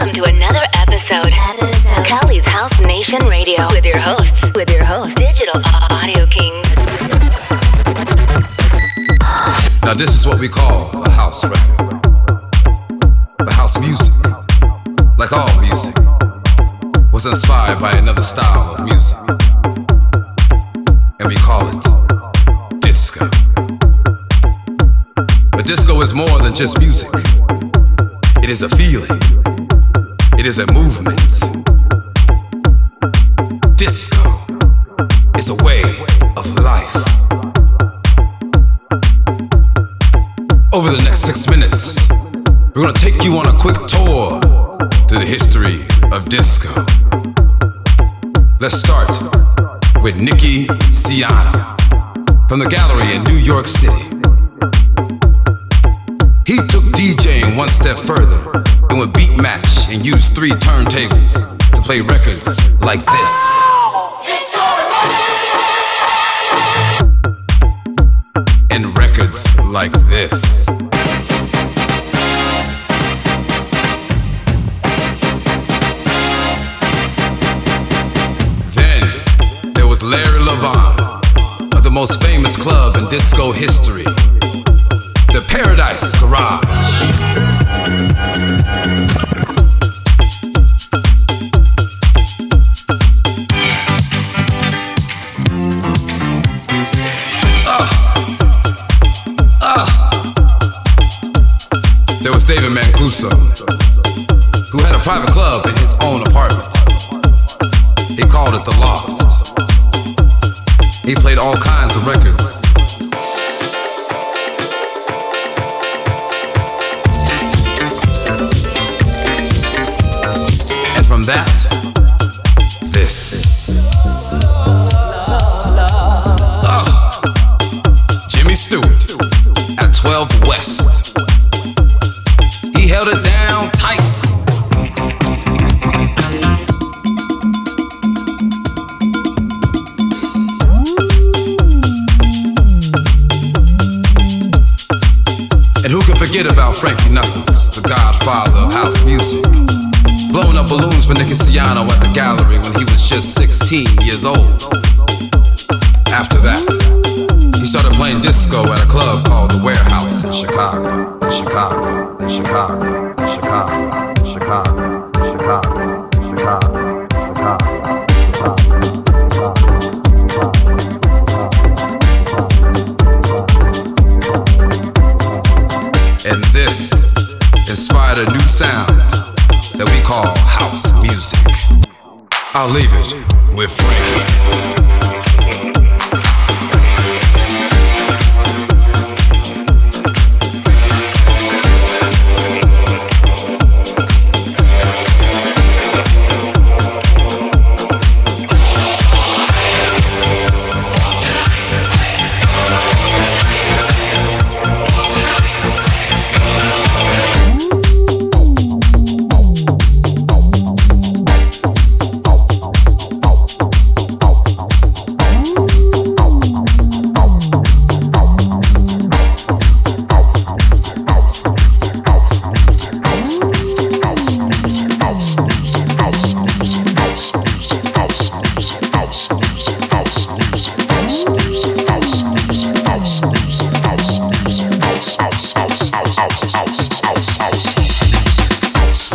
Welcome to another episode, episode. Cali's House Nation Radio with your hosts, with your hosts, Digital Audio Kings. Now this is what we call a house record. The house music, like all music, was inspired by another style of music. And we call it disco. But disco is more than just music. It is a feeling. It is a movement. Disco is a way of life. Over the next six minutes, we're gonna take you on a quick tour to the history of disco. Let's start with Nicky Siano from the gallery in New York City. He took DJing one step further three turntables to play records like this. And records like this. Then there was Larry Levan of the most famous club in disco history, Who had a private club in his own apartment. He called it the Loft. He played all kinds of records. And from that,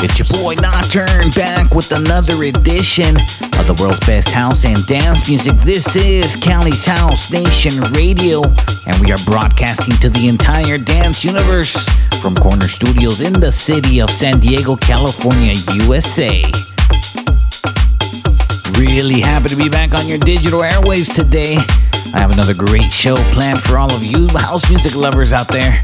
It's your boy Nocturne back with another edition of the world's best house and dance music. This is Cali's House Nation Radio, and we are broadcasting to the entire dance universe from Korner Studios in the city of San Diego, California, USA. Really happy to be back on your digital airwaves today. I have another great show planned for all of you house music lovers out there.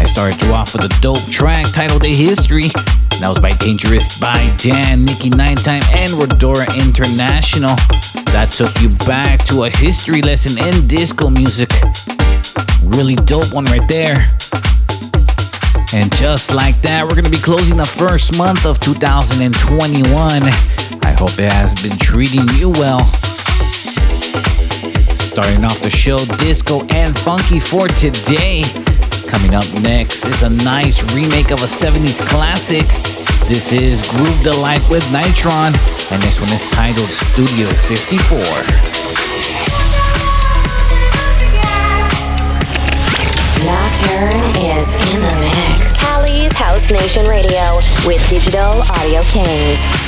I started you off with a dope track titled A History. That was by Dangerous by Dan, Night Time, and Rhonda International. That took you back to a history lesson in disco music. Really dope one right there. And just like that, we're gonna be closing the first month of 2021. I hope it has been treating you well. Starting off the show, disco and funky for today. Coming up next is a nice remake of a 70s classic. This is Groove Delight with Nytron, and this one is titled Studio 54. Nocturne is in the mix. Cali's House Nation Radio with Digital Audio Kings.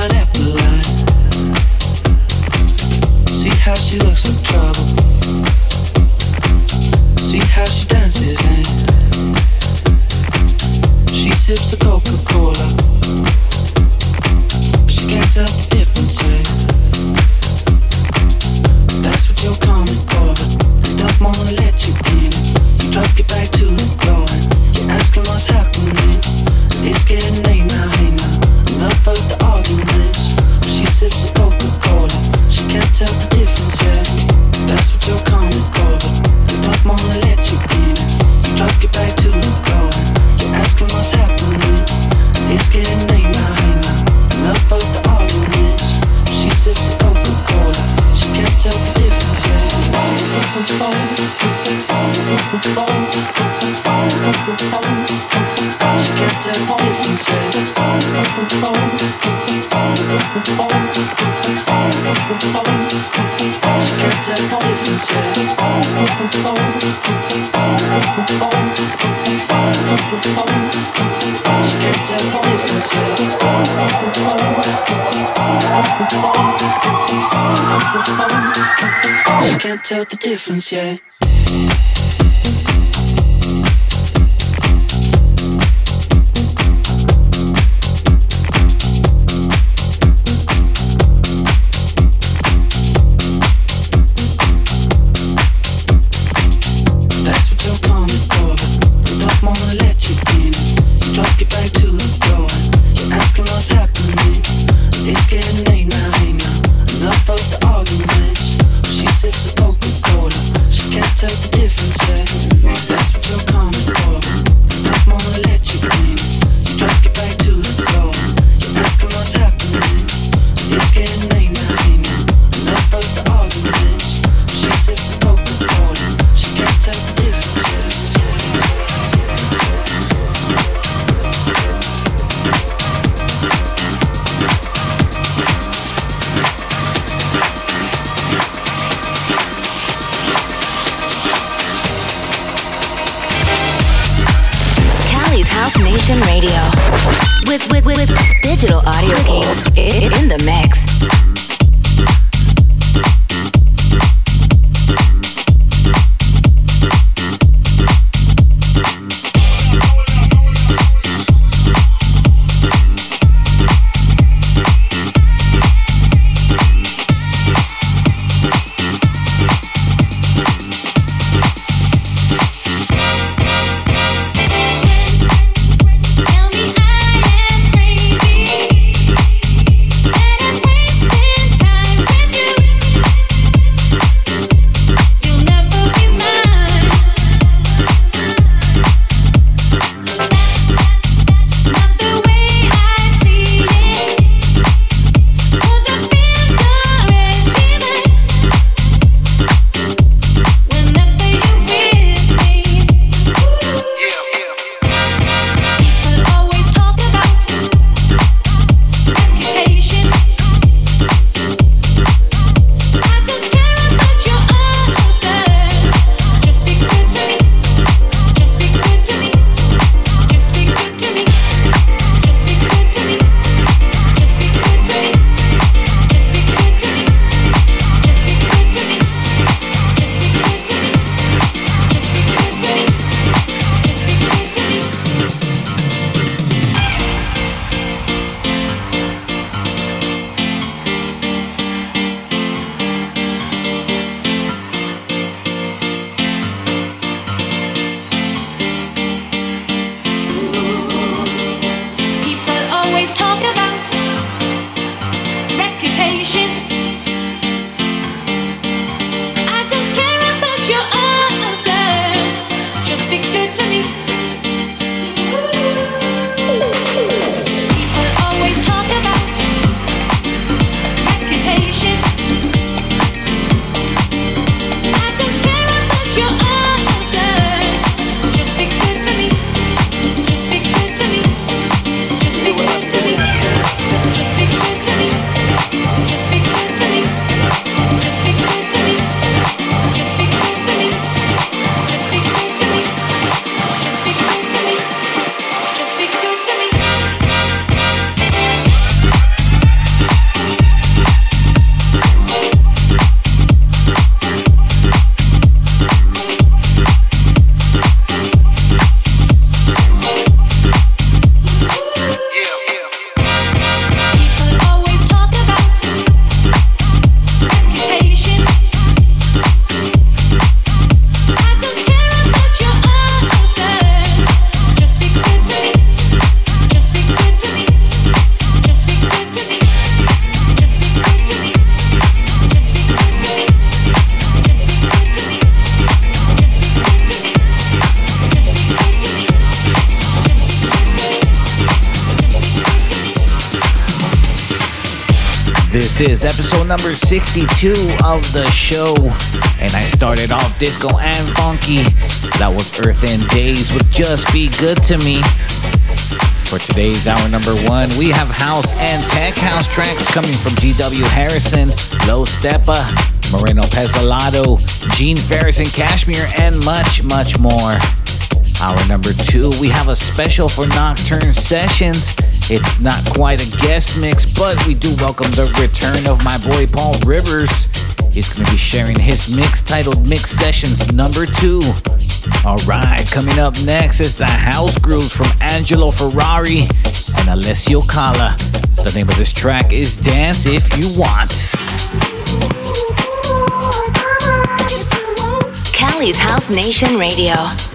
sips can't tell the difference, yeah. 62 of the show. And I started off disco and funky. That was Earth and Days with Just Be Good to Me. For today's hour number one, we have house and tech house tracks coming from GW Harrison, Low Steppa, Moreno Pezzolato, Gene Farris and Cajmere, and much, much more. Hour number two, we have a special for Nocturne Sessions. It's not quite a guest mix, but we do welcome the return of my boy Paul Rivers. He's going to be sharing his mix titled Mix Sessions number two. Alright, coming up next is the house grooves from Angelo Ferreri and Alessio Cala. The name of this track is Dance If You Want. Cali's House Nation Radio.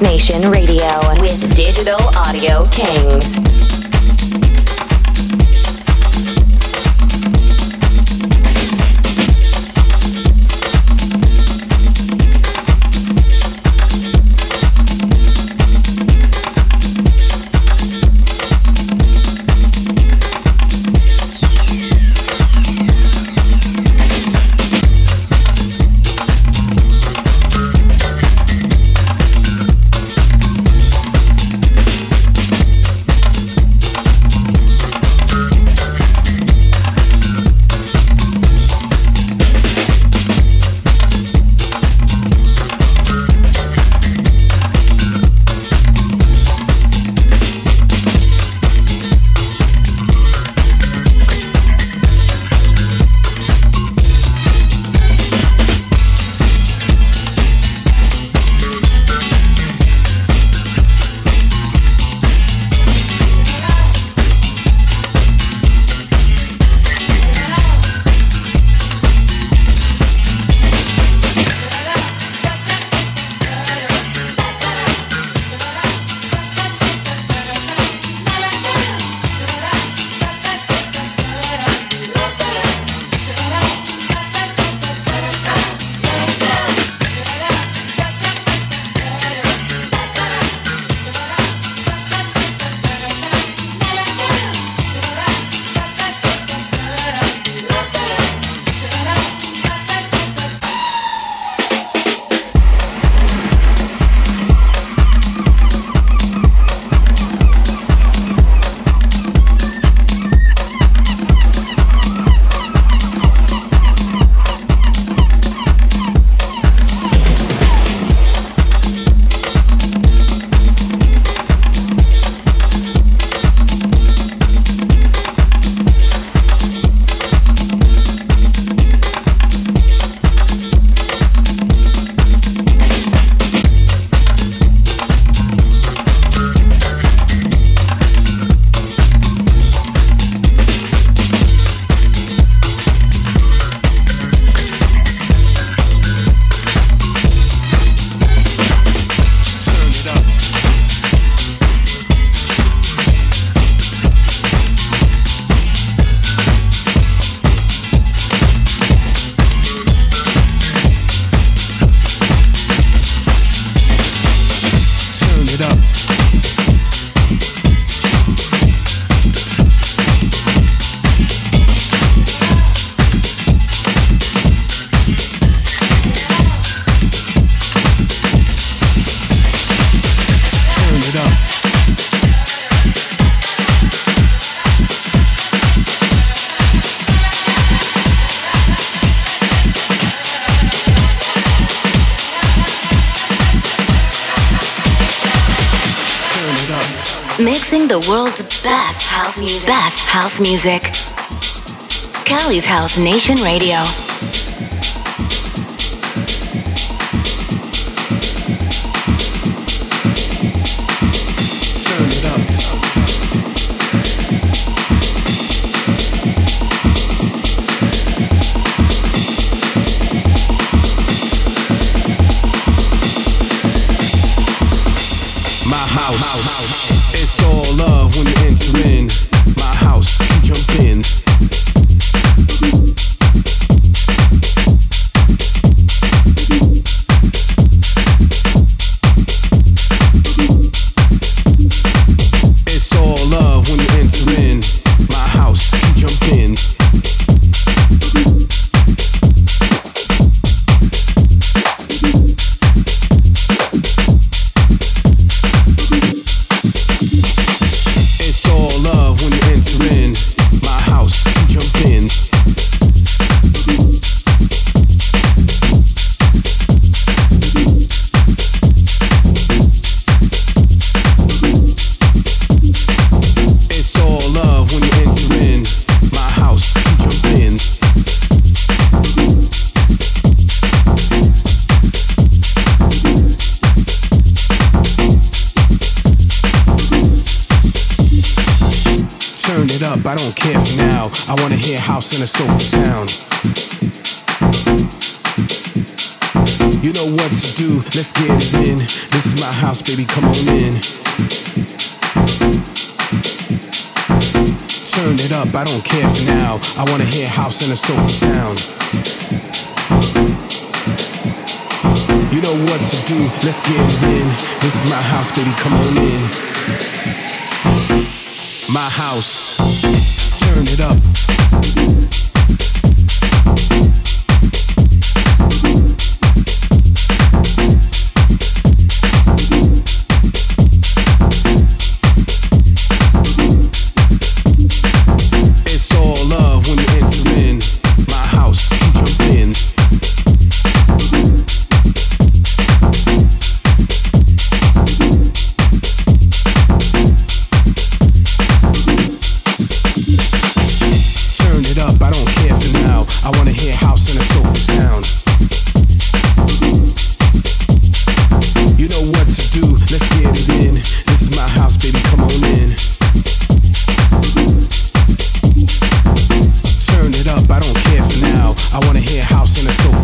Nation Radio with Digital Audio Kings. House music. Cali's House Nation Radio. I wanna hear house in a sofa sound. You know what to do, let's get it in. This is my house, baby, come on in. Turn it up, I don't care for now. I wanna hear house in a sofa sound. You know what to do, let's get it in. This is my house, baby, come on in. My house it up. house and it's so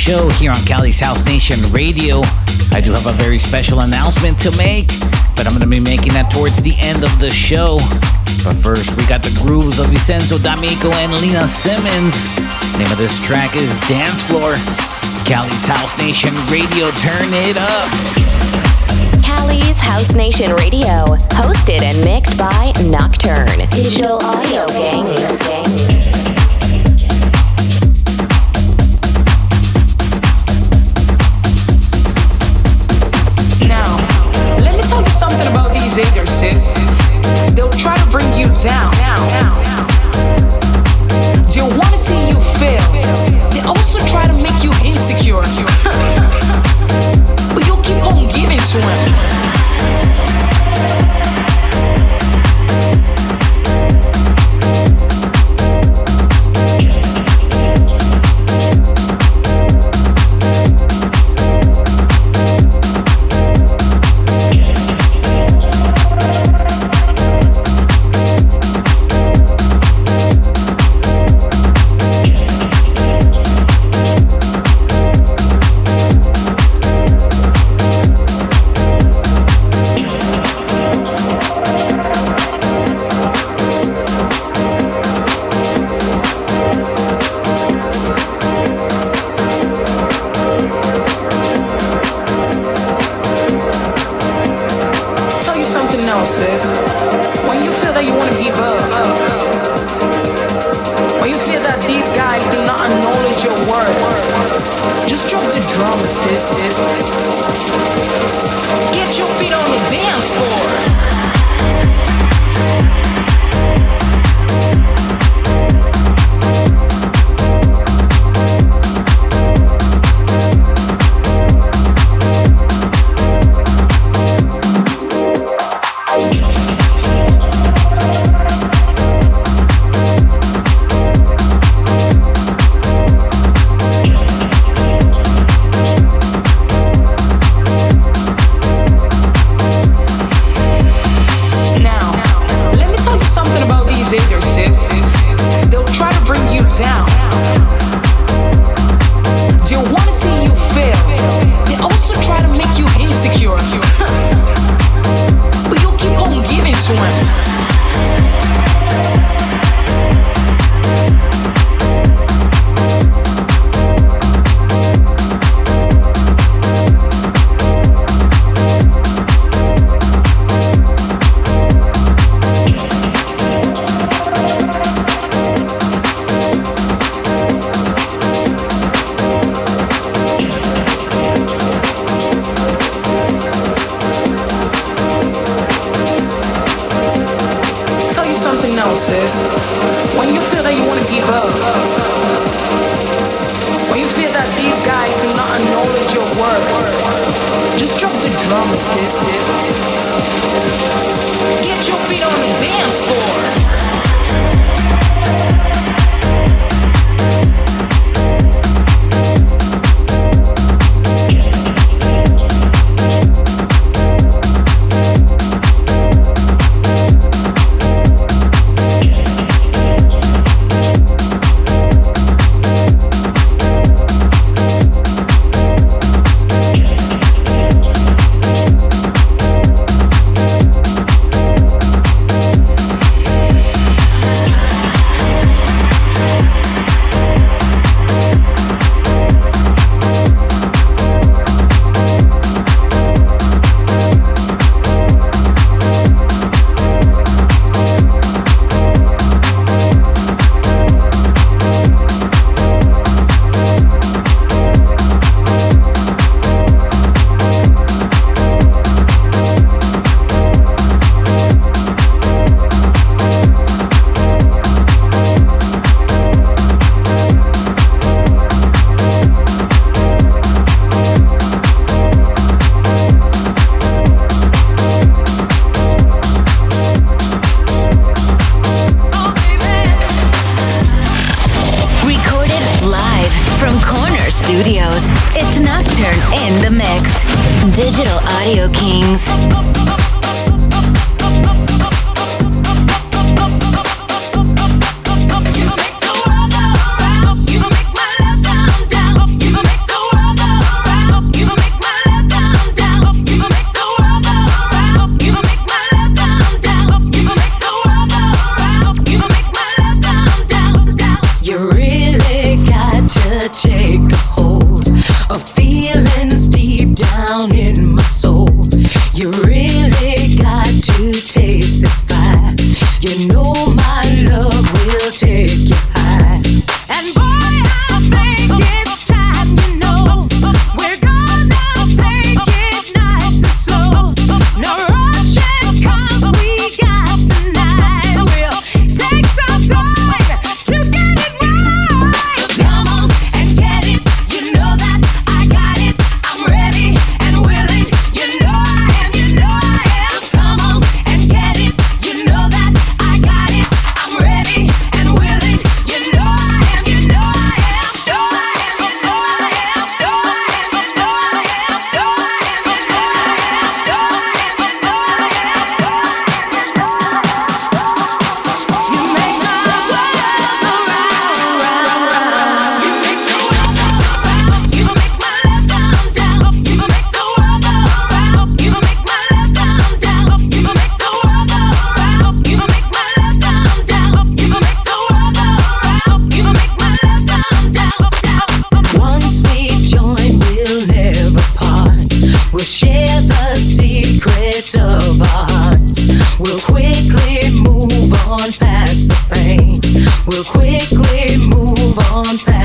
show here on Cali's House Nation Radio. I do have a very special announcement to make, but I'm going to be making that towards the end of the show. But first, we got the grooves of Vincenzo D'Amico and Lina Simons. Name of this track is Dance Floor. Cali's House Nation Radio, turn it up. Cali's House Nation Radio, hosted and mixed by Nocturne. Digital audio gangs. Studios. It's Nocturne in the Mix. Digital Audio Kings. Nation move on. by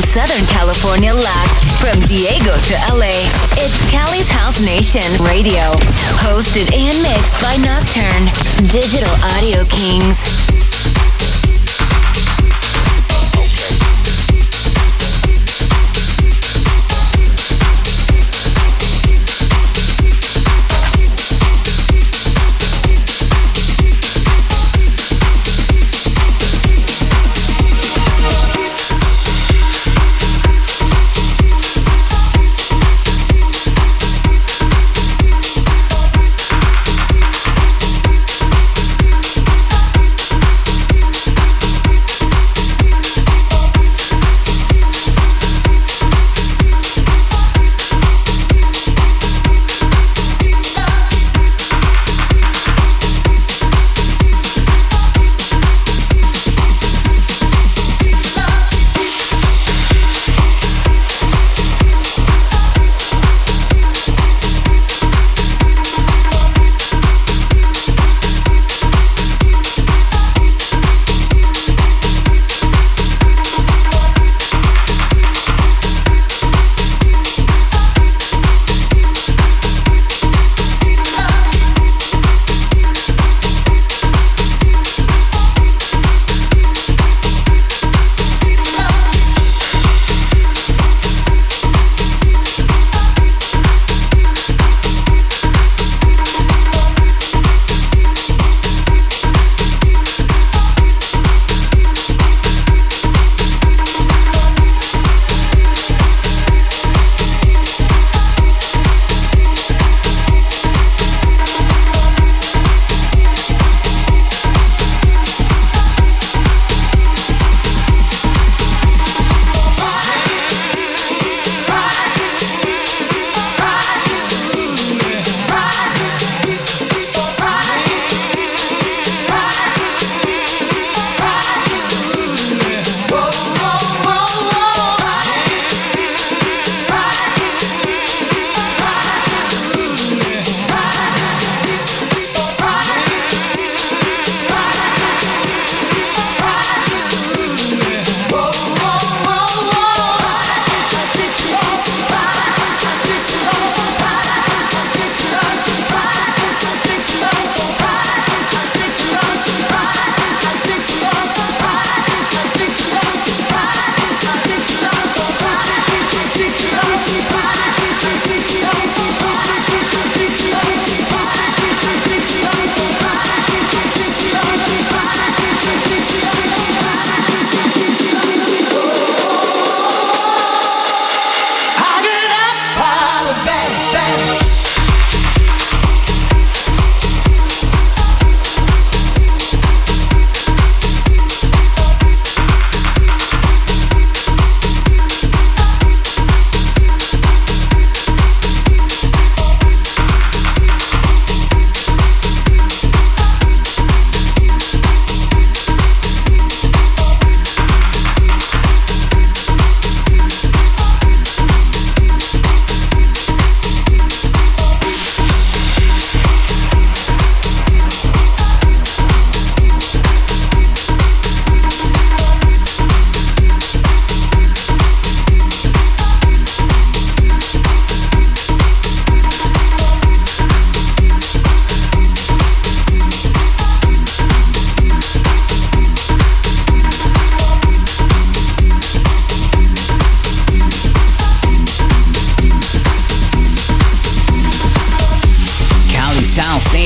Southern California live from Diego to LA. It's Cali's House Nation Radio, hosted and mixed by Nocturne, digital audio kings.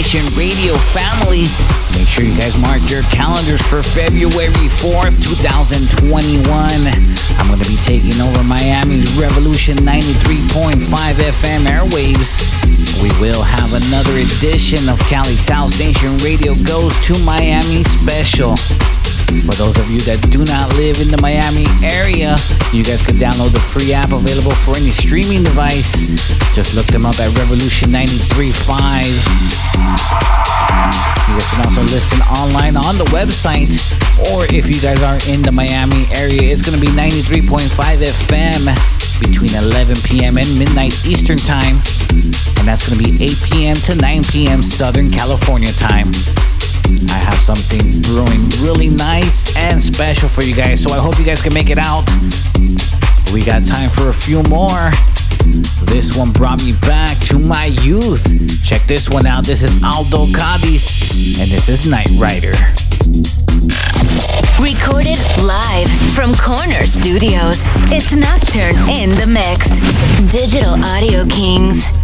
Nation Radio family. Make sure you guys mark your calendars for February 4th, 2021. I'm going to be taking over Miami's Revolution 93.5 FM airwaves. We will have another edition of Cali's House Nation Radio Goes to Miami special. For those of you that do not live in the Miami area, you guys can download the free app available for any streaming device. Just look them up at Revolution 93.5. You guys can also listen online on the website, or if you guys are in the Miami area, it's going to be 93.5 FM between 11 p.m. and midnight Eastern Time, and that's going to be 8 p.m. to 9 p.m. Southern California time. I have something brewing really nice and special for you guys, so I hope you guys can make it out. We got time for a few more. This one brought me back to my youth. Check this one out. This is Aldo Cadiz, and this is Knight Rider. Recorded live from Korner Studios. It's Nocturne in the Mix. Digital Audio Kings.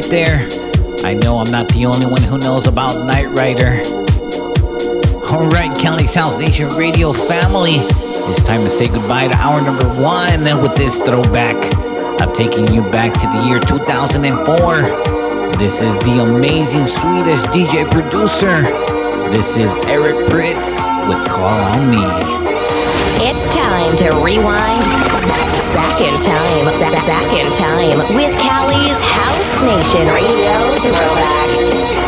Right there. I know I'm not the only one who knows about Knight Rider. Alright, Cali's House Nation Radio family. It's time to say goodbye to hour number one with this throwback. I'm taking you back to the year 2004. This is the amazing Swedish DJ producer. This is Eric Prydz with Call on Me. It's time to rewind back in time, back in time with Cali's House Nation Radio Throwback.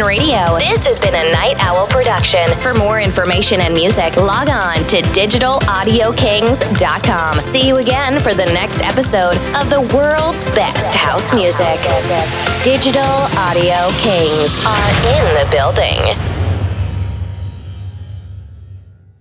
Radio. This has been a Night Owl production. For more information and music, log on to digitalaudiokings.com. See you again for the next episode of the world's best house music. Digital Audio Kings are in the building.